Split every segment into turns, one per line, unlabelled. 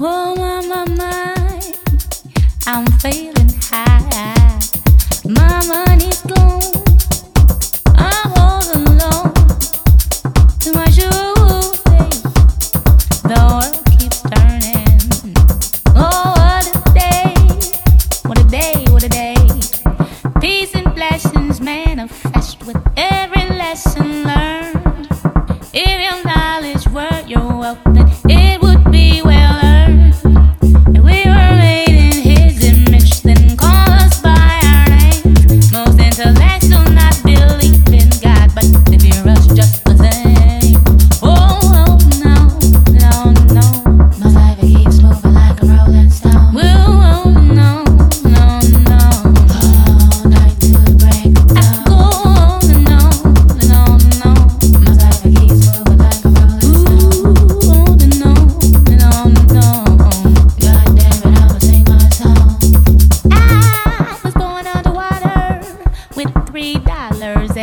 Oh my my my, I'm feeling high. My money's gone. I to my. The world keeps turning. Oh what a day, what a day, what a day. Peace and blessings manifest with every lesson.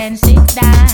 and sit down.